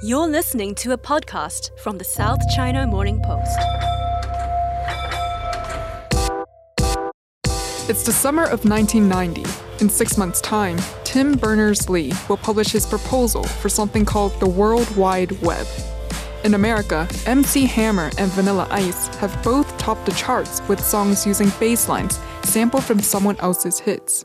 You're listening to a podcast from the South China Morning Post. It's the summer of 1990. In six months' time, Tim Berners Lee will publish his proposal for something called the World Wide Web. In America, MC Hammer and Vanilla Ice have both topped the charts with songs using bass lines sampled from someone else's hits.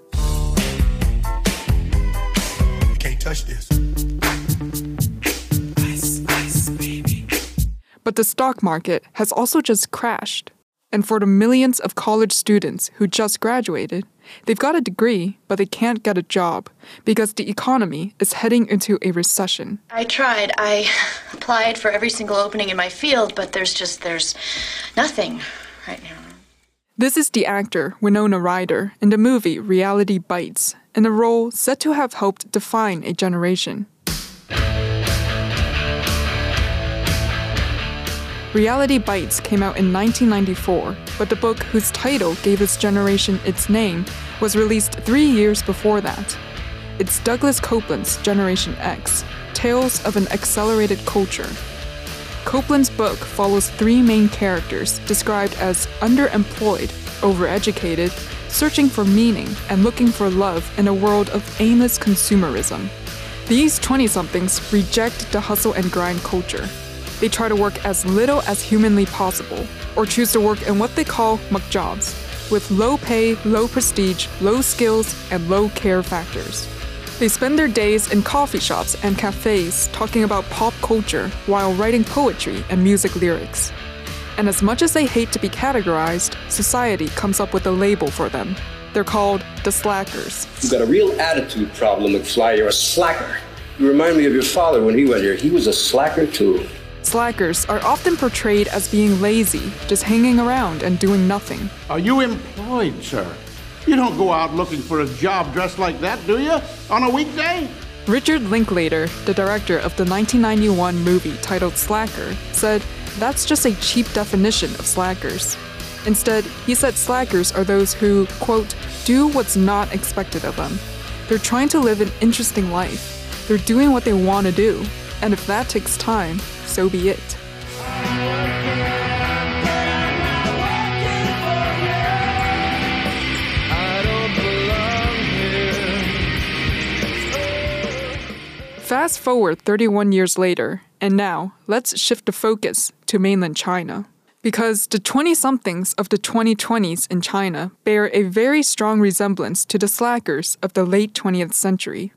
But the stock market has also just crashed. And for the millions of college students who just graduated, they've got a degree, but they can't get a job because the economy is heading into a recession. I tried. I applied for every single opening in my field, but there's just there's nothing right now. This is the actor Winona Ryder in the movie Reality Bites, in a role said to have helped define a generation. Reality Bites came out in 1994, but the book whose title gave this generation its name was released three years before that. It's Douglas Coupland's Generation X Tales of an Accelerated Culture. Coupland's book follows three main characters described as underemployed, overeducated, searching for meaning, and looking for love in a world of aimless consumerism. These 20 somethings reject the hustle and grind culture they try to work as little as humanly possible, or choose to work in what they call McJobs, with low pay, low prestige, low skills, and low care factors. They spend their days in coffee shops and cafes talking about pop culture while writing poetry and music lyrics. And as much as they hate to be categorized, society comes up with a label for them. They're called the slackers. You've got a real attitude problem, McFly. You're a slacker. You remind me of your father when he was here. He was a slacker, too. Slackers are often portrayed as being lazy, just hanging around and doing nothing. Are you employed, sir? You don't go out looking for a job dressed like that, do you? On a weekday? Richard Linklater, the director of the 1991 movie titled Slacker, said that's just a cheap definition of slackers. Instead, he said slackers are those who, quote, do what's not expected of them. They're trying to live an interesting life. They're doing what they want to do. And if that takes time, so be it. Fast forward 31 years later, and now let's shift the focus to mainland China. Because the 20 somethings of the 2020s in China bear a very strong resemblance to the slackers of the late 20th century.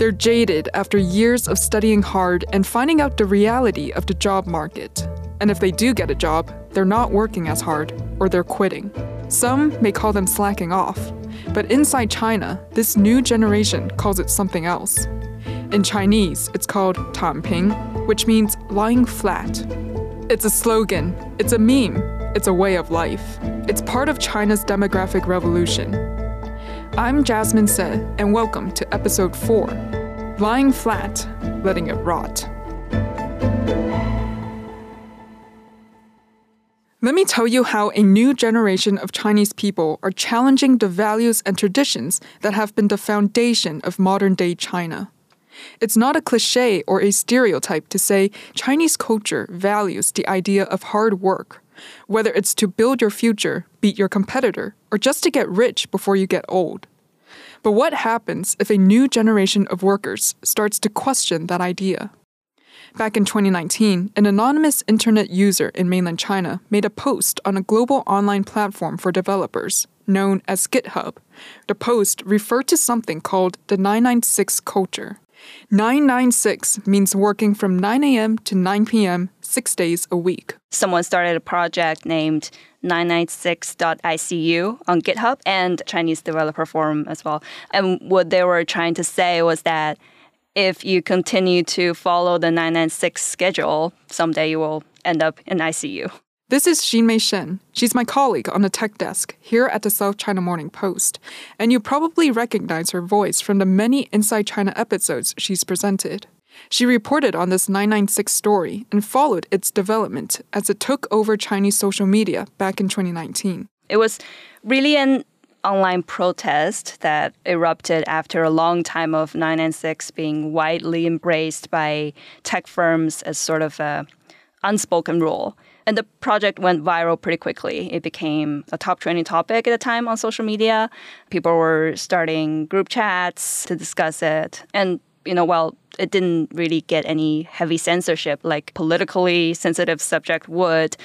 They're jaded after years of studying hard and finding out the reality of the job market. And if they do get a job, they're not working as hard, or they're quitting. Some may call them slacking off, but inside China, this new generation calls it something else. In Chinese, it's called Tangping, which means lying flat. It's a slogan, it's a meme, it's a way of life. It's part of China's demographic revolution. I'm Jasmine Tse, and welcome to episode 4 Lying Flat, Letting It Rot. Let me tell you how a new generation of Chinese people are challenging the values and traditions that have been the foundation of modern day China. It's not a cliche or a stereotype to say Chinese culture values the idea of hard work, whether it's to build your future, beat your competitor, or just to get rich before you get old. But what happens if a new generation of workers starts to question that idea? Back in 2019, an anonymous internet user in mainland China made a post on a global online platform for developers known as GitHub. The post referred to something called the 996 culture. 996 means working from 9 a.m. to 9 p.m., six days a week. Someone started a project named 996.icu on GitHub and Chinese Developer Forum as well. And what they were trying to say was that if you continue to follow the 996 schedule, someday you will end up in ICU. This is Xinmei Shen. She's my colleague on the tech desk here at the South China Morning Post, and you probably recognize her voice from the many Inside China episodes she's presented. She reported on this 996 story and followed its development as it took over Chinese social media back in 2019. It was really an online protest that erupted after a long time of 996 being widely embraced by tech firms as sort of a unspoken rule. And the project went viral pretty quickly. It became a top trending topic at the time on social media. People were starting group chats to discuss it. And, you know, while it didn't really get any heavy censorship like politically sensitive subject would,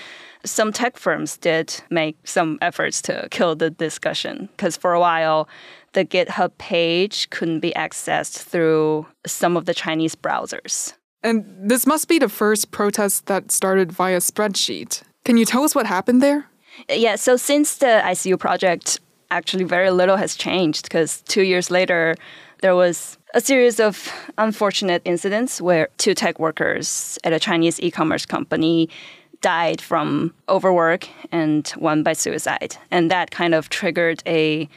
some tech firms did make some efforts to kill the discussion because for a while the GitHub page couldn't be accessed through some of the Chinese browsers. And this must be the first protest that started via spreadsheet. Can you tell us what happened there? Yeah, so since the ICU project, actually very little has changed because two years later, there was a series of unfortunate incidents where two tech workers at a Chinese e commerce company died from overwork and one by suicide. And that kind of triggered a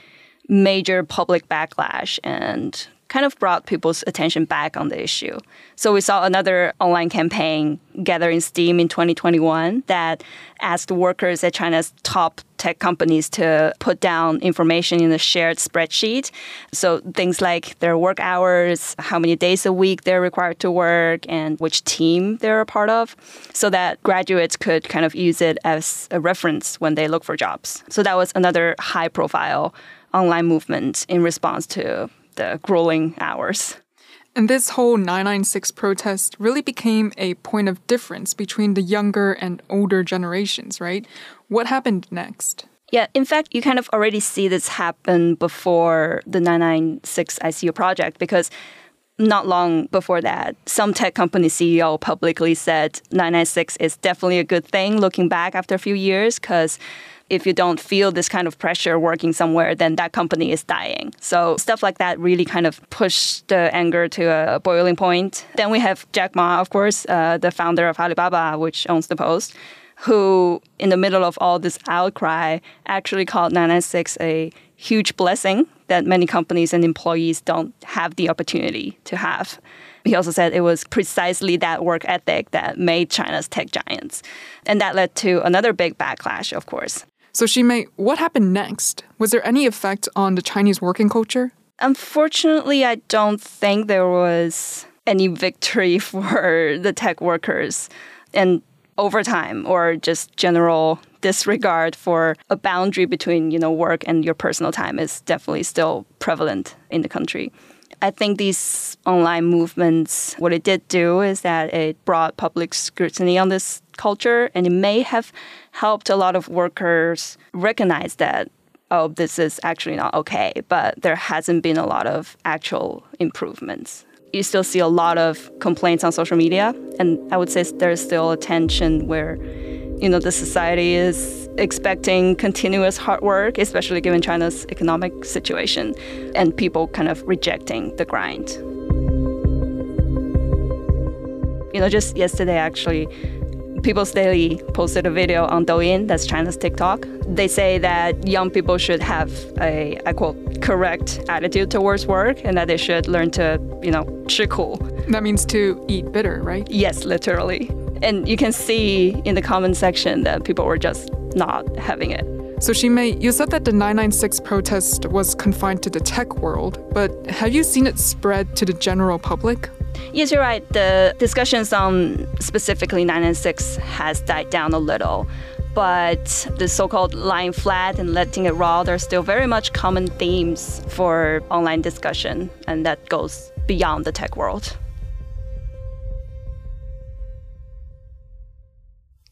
major public backlash and kind of brought people's attention back on the issue. So we saw another online campaign gathering steam in 2021 that asked workers at China's top tech companies to put down information in a shared spreadsheet. So things like their work hours, how many days a week they're required to work, and which team they're a part of, so that graduates could kind of use it as a reference when they look for jobs. So that was another high profile online movement in response to the grueling hours. And this whole 996 protest really became a point of difference between the younger and older generations, right? What happened next? Yeah, in fact, you kind of already see this happen before the 996 ICU project because not long before that, some tech company CEO publicly said 996 is definitely a good thing looking back after a few years because if you don't feel this kind of pressure working somewhere, then that company is dying. So stuff like that really kind of pushed the anger to a boiling point. Then we have Jack Ma, of course, uh, the founder of Alibaba, which owns the Post, who, in the middle of all this outcry, actually called 996 a huge blessing that many companies and employees don't have the opportunity to have. He also said it was precisely that work ethic that made China's tech giants. And that led to another big backlash, of course. So, Xinmei, what happened next? Was there any effect on the Chinese working culture? Unfortunately, I don't think there was any victory for the tech workers. And overtime or just general disregard for a boundary between you know work and your personal time is definitely still prevalent in the country. I think these online movements, what it did do is that it brought public scrutiny on this culture, and it may have helped a lot of workers recognize that, oh, this is actually not okay, but there hasn't been a lot of actual improvements. You still see a lot of complaints on social media, and I would say there's still a tension where you know the society is expecting continuous hard work especially given china's economic situation and people kind of rejecting the grind you know just yesterday actually People's Daily posted a video on Douyin, that's China's TikTok. They say that young people should have a, I quote, correct attitude towards work and that they should learn to, you know, 吃苦. That means to eat bitter, right? Yes, literally. And you can see in the comment section that people were just not having it. So, Xinmei, you said that the 996 protest was confined to the tech world, but have you seen it spread to the general public? Yes, you're right. The discussions on specifically 996 has died down a little. But the so called lying flat and letting it rot are still very much common themes for online discussion, and that goes beyond the tech world.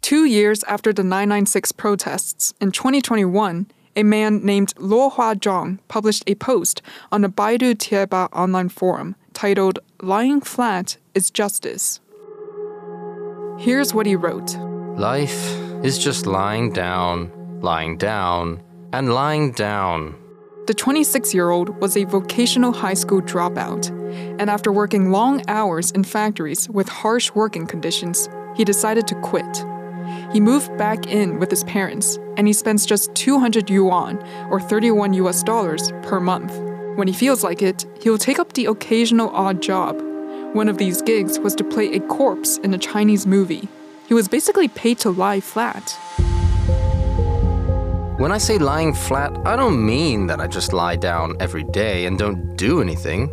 Two years after the 996 protests, in 2021, a man named Luo Huazhong published a post on the Baidu Tieba online forum titled Lying Flat is Justice. Here's what he wrote Life is just lying down, lying down, and lying down. The 26 year old was a vocational high school dropout, and after working long hours in factories with harsh working conditions, he decided to quit. He moved back in with his parents, and he spends just 200 yuan, or 31 US dollars, per month. When he feels like it, he will take up the occasional odd job. One of these gigs was to play a corpse in a Chinese movie. He was basically paid to lie flat. When I say lying flat, I don't mean that I just lie down every day and don't do anything.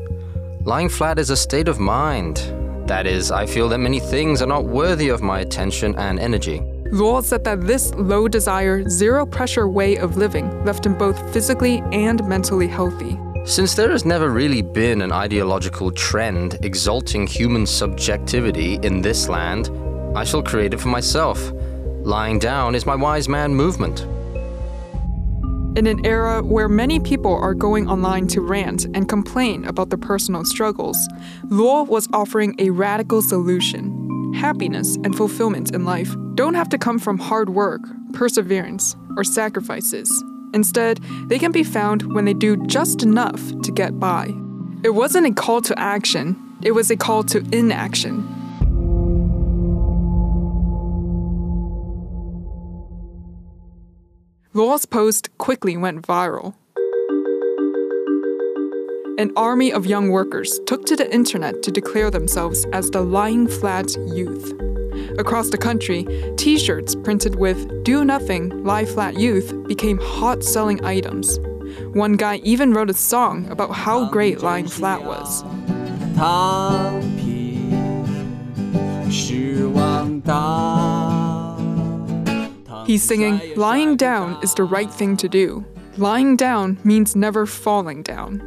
Lying flat is a state of mind. That is, I feel that many things are not worthy of my attention and energy. Luo said that this low desire, zero pressure way of living left him both physically and mentally healthy. Since there has never really been an ideological trend exalting human subjectivity in this land, I shall create it for myself. Lying down is my wise man movement. In an era where many people are going online to rant and complain about their personal struggles, Luo was offering a radical solution. Happiness and fulfillment in life don't have to come from hard work, perseverance, or sacrifices. Instead, they can be found when they do just enough to get by. It wasn't a call to action, it was a call to inaction. Luo's post quickly went viral An army of young workers took to the internet to declare themselves as the Lying Flat Youth. Across the country, t shirts printed with Do Nothing, Lie Flat Youth became hot selling items. One guy even wrote a song about how great lying flat was. 躺平，失望大。 He's singing, Lying down is the right thing to do. Lying down means never falling down.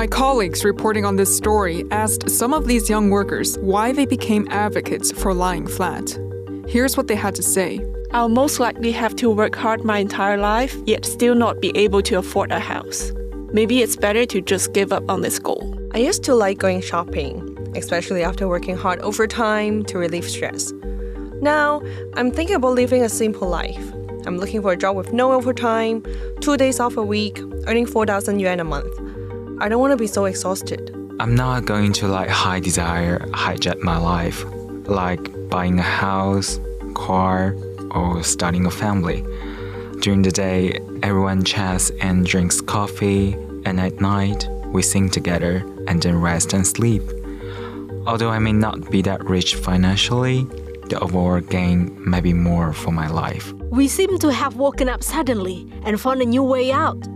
My colleagues reporting on this story asked some of these young workers why they became advocates for lying flat. Here's what they had to say. I'll most likely have to work hard my entire life, yet still not be able to afford a house. Maybe it's better to just give up on this goal. I used to like going shopping, especially after working hard overtime to relieve stress. Now, I'm thinking about living a simple life. I'm looking for a job with no overtime, two days off a week, earning 4,000 yuan a month. I don't want to be so exhausted. I'm not going to let high desire hijack my life, like buying a house, car, or starting a family. During the day, everyone chats and drinks coffee, and at night, we sing together and then rest and sleep. Although I may not be that rich financially, the overall gain may be more for my life. We seem to have woken up suddenly and found a new way out.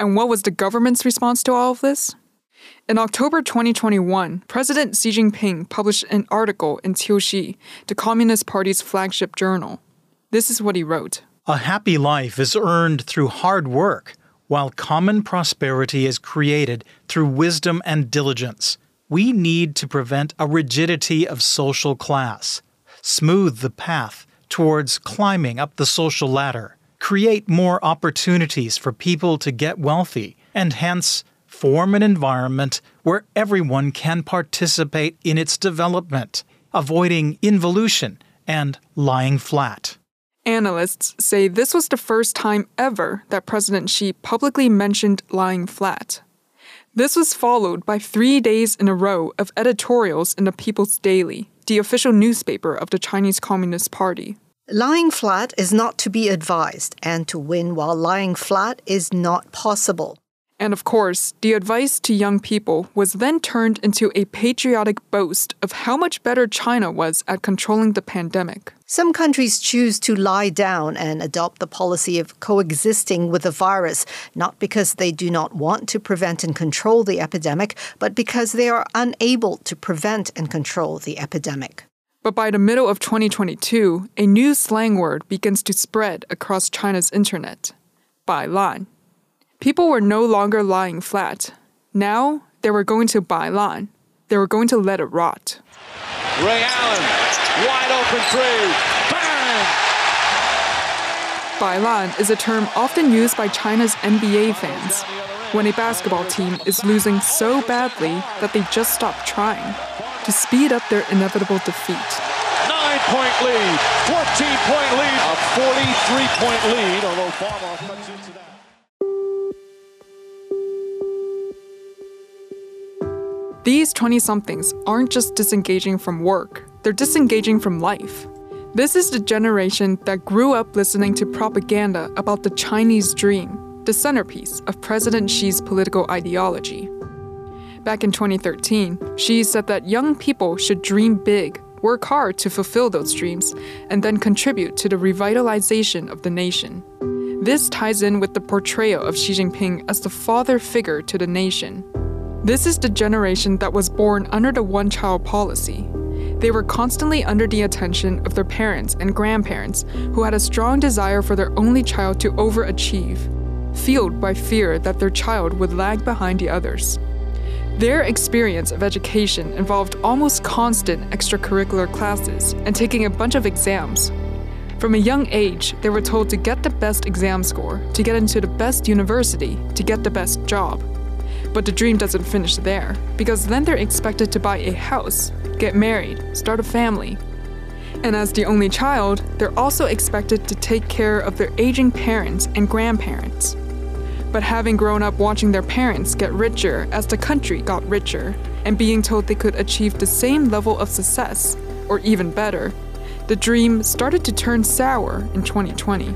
And what was the government's response to all of this? In October 2021, President Xi Jinping published an article in Qiushi, the Communist Party's flagship journal. This is what he wrote A happy life is earned through hard work, while common prosperity is created through wisdom and diligence. We need to prevent a rigidity of social class, smooth the path towards climbing up the social ladder, create more opportunities for people to get wealthy, and hence form an environment where everyone can participate in its development, avoiding involution and lying flat. Analysts say this was the first time ever that President Xi publicly mentioned lying flat. This was followed by three days in a row of editorials in the People's Daily, the official newspaper of the Chinese Communist Party. Lying flat is not to be advised, and to win while lying flat is not possible. And of course, the advice to young people was then turned into a patriotic boast of how much better China was at controlling the pandemic. Some countries choose to lie down and adopt the policy of coexisting with the virus, not because they do not want to prevent and control the epidemic, but because they are unable to prevent and control the epidemic. But by the middle of 2022, a new slang word begins to spread across China's internet Bailan. People were no longer lying flat. Now, they were going to bailan. They were going to let it rot. Ray Allen, wide open three. Bang! Bailan is a term often used by China's NBA fans when a basketball team is losing so badly that they just stop trying to speed up their inevitable defeat. Nine point lead, 14 point lead, a 43 point lead, although cuts into that. These 20 somethings aren't just disengaging from work, they're disengaging from life. This is the generation that grew up listening to propaganda about the Chinese dream, the centerpiece of President Xi's political ideology. Back in 2013, Xi said that young people should dream big, work hard to fulfill those dreams, and then contribute to the revitalization of the nation. This ties in with the portrayal of Xi Jinping as the father figure to the nation. This is the generation that was born under the one child policy. They were constantly under the attention of their parents and grandparents who had a strong desire for their only child to overachieve, fueled by fear that their child would lag behind the others. Their experience of education involved almost constant extracurricular classes and taking a bunch of exams. From a young age, they were told to get the best exam score, to get into the best university, to get the best job. But the dream doesn't finish there, because then they're expected to buy a house, get married, start a family. And as the only child, they're also expected to take care of their aging parents and grandparents. But having grown up watching their parents get richer as the country got richer, and being told they could achieve the same level of success, or even better, the dream started to turn sour in 2020.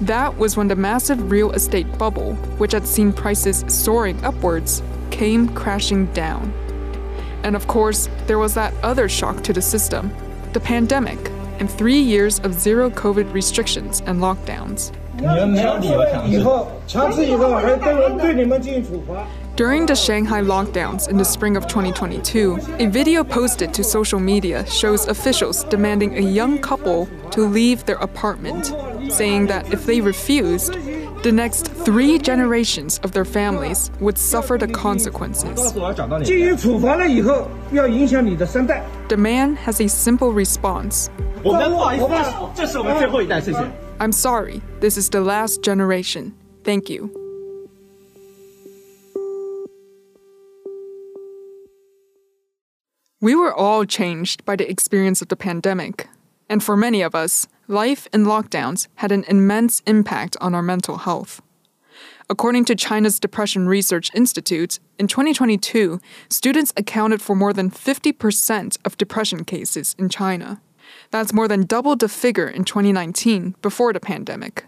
That was when the massive real estate bubble, which had seen prices soaring upwards, came crashing down. And of course, there was that other shock to the system the pandemic, and three years of zero COVID restrictions and lockdowns. During the Shanghai lockdowns in the spring of 2022, a video posted to social media shows officials demanding a young couple to leave their apartment, saying that if they refused, the next three generations of their families would suffer the consequences. The man has a simple response I'm sorry, this is the last generation. Thank you. We were all changed by the experience of the pandemic. And for many of us, life in lockdowns had an immense impact on our mental health. According to China's Depression Research Institute, in 2022, students accounted for more than 50% of depression cases in China. That's more than double the figure in 2019 before the pandemic.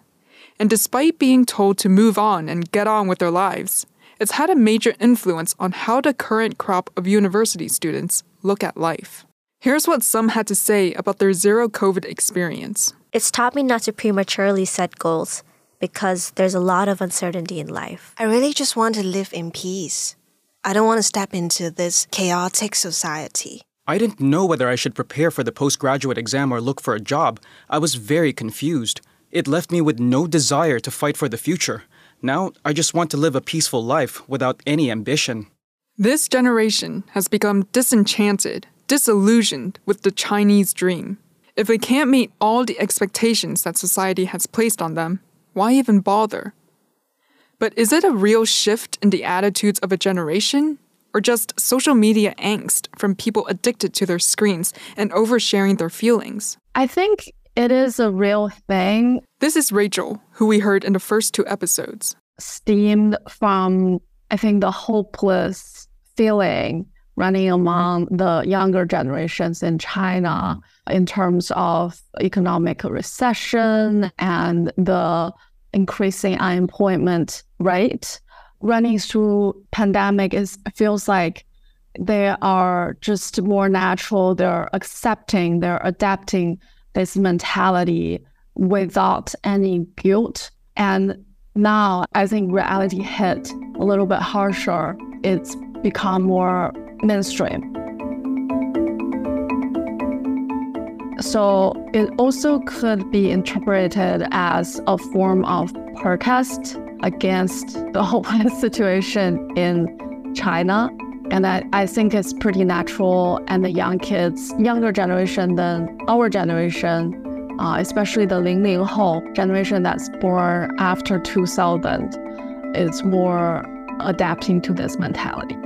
And despite being told to move on and get on with their lives, it's had a major influence on how the current crop of university students look at life. Here's what some had to say about their zero COVID experience. It's taught me not to prematurely set goals because there's a lot of uncertainty in life. I really just want to live in peace. I don't want to step into this chaotic society. I didn't know whether I should prepare for the postgraduate exam or look for a job. I was very confused. It left me with no desire to fight for the future. Now, I just want to live a peaceful life without any ambition. This generation has become disenchanted, disillusioned with the Chinese dream. If they can't meet all the expectations that society has placed on them, why even bother? But is it a real shift in the attitudes of a generation? Or just social media angst from people addicted to their screens and oversharing their feelings? I think it is a real thing. This is Rachel, who we heard in the first two episodes. Steamed from, I think, the hopeless feeling running among the younger generations in China in terms of economic recession and the increasing unemployment rate. Running through pandemic is feels like they are just more natural. They're accepting, they're adapting this mentality without any guilt. And now I think reality hit a little bit harsher. It's become more mainstream. So it also could be interpreted as a form of protest against the hopeless situation in China. And I, I think it's pretty natural. And the young kids, younger generation than our generation, uh, especially the Ling Ling Hou generation that's born after 2000, is more adapting to this mentality.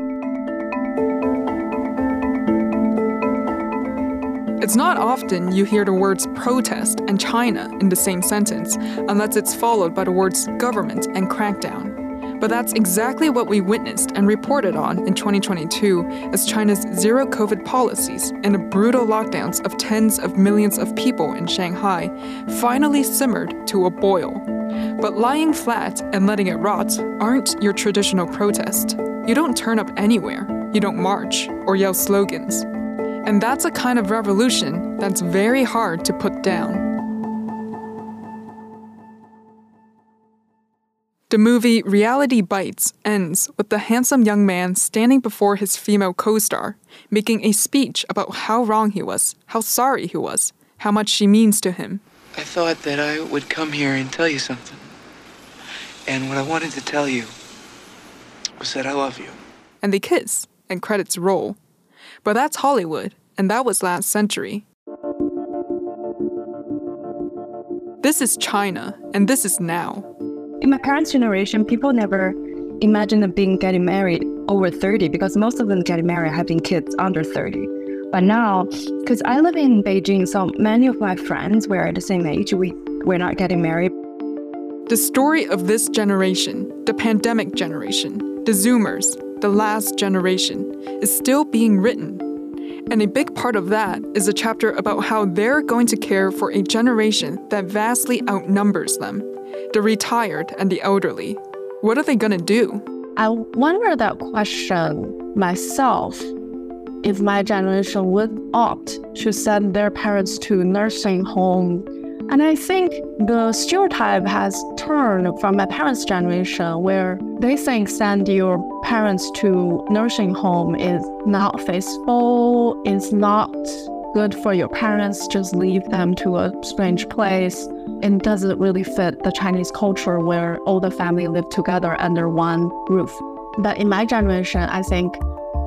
It's not often you hear the words protest and China in the same sentence, unless it's followed by the words government and crackdown. But that's exactly what we witnessed and reported on in 2022 as China's zero COVID policies and the brutal lockdowns of tens of millions of people in Shanghai finally simmered to a boil. But lying flat and letting it rot aren't your traditional protest. You don't turn up anywhere. You don't march or yell slogans. And that's a kind of revolution that's very hard to put down. The movie Reality Bites ends with the handsome young man standing before his female co star, making a speech about how wrong he was, how sorry he was, how much she means to him. I thought that I would come here and tell you something. And what I wanted to tell you was that I love you. And they kiss, and credits roll. But that's Hollywood, and that was last century. This is China, and this is now. In my parents' generation, people never imagined being getting married over 30 because most of them getting married having kids under 30. But now, because I live in Beijing, so many of my friends were at the same age. We we're not getting married. The story of this generation, the pandemic generation, the Zoomers, the last generation, is still being written. And a big part of that is a chapter about how they're going to care for a generation that vastly outnumbers them the retired and the elderly. What are they going to do? I wonder that question myself if my generation would opt to send their parents to nursing home. And I think the stereotype has turned from my parents' generation where they think send your parents to nursing home is not faithful, is not good for your parents, just leave them to a strange place. It doesn't really fit the Chinese culture where all the family live together under one roof. But in my generation, I think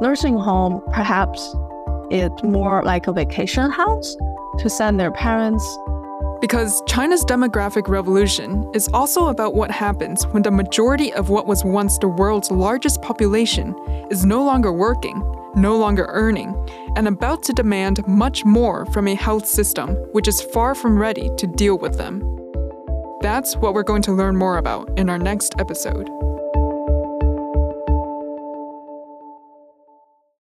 nursing home perhaps is more like a vacation house to send their parents. Because China's demographic revolution is also about what happens when the majority of what was once the world's largest population is no longer working no longer earning, and about to demand much more from a health system which is far from ready to deal with them. That's what we're going to learn more about in our next episode.